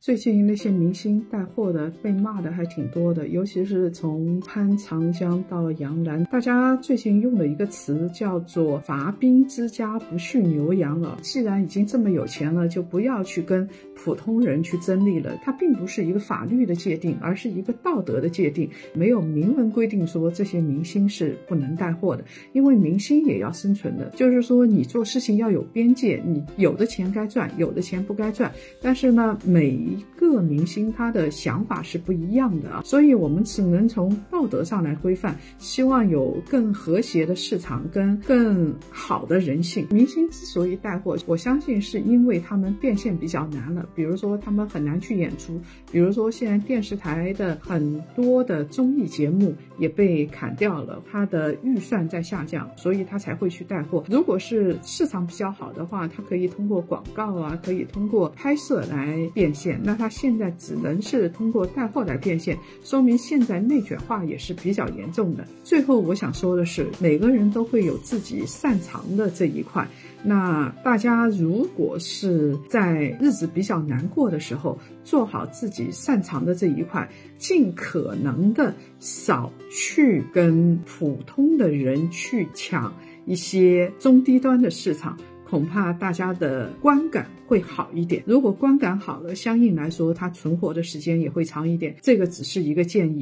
最近那些明星带货的被骂的还挺多的，尤其是从潘长江到杨澜，大家最近用的一个词叫做“伐兵之家不畜牛羊”了。既然已经这么有钱了，就不要去跟普通人去争利了。它并不是一个法律的界定，而是一个道德的界定。没有明文规定说这些明星是不能带货的，因为明星也要生存的。就是说，你做事情要有边界，你有的钱该赚，有的钱不该赚。但是呢，每一个明星他的想法是不一样的啊，所以我们只能从道德上来规范，希望有更和谐的市场跟更好的人性。明星之所以带货，我相信是因为他们变现比较难了，比如说他们很难去演出，比如说现在电视台的很多的综艺节目也被砍掉了，他的预算在下降，所以他才会去带货。如果是市场比较好的话，他可以通过广告啊，可以通过拍摄来变现，那他。现在只能是通过带货来变现，说明现在内卷化也是比较严重的。最后我想说的是，每个人都会有自己擅长的这一块。那大家如果是在日子比较难过的时候，做好自己擅长的这一块，尽可能的少去跟普通的人去抢一些中低端的市场。恐怕大家的观感会好一点。如果观感好了，相应来说，它存活的时间也会长一点。这个只是一个建议。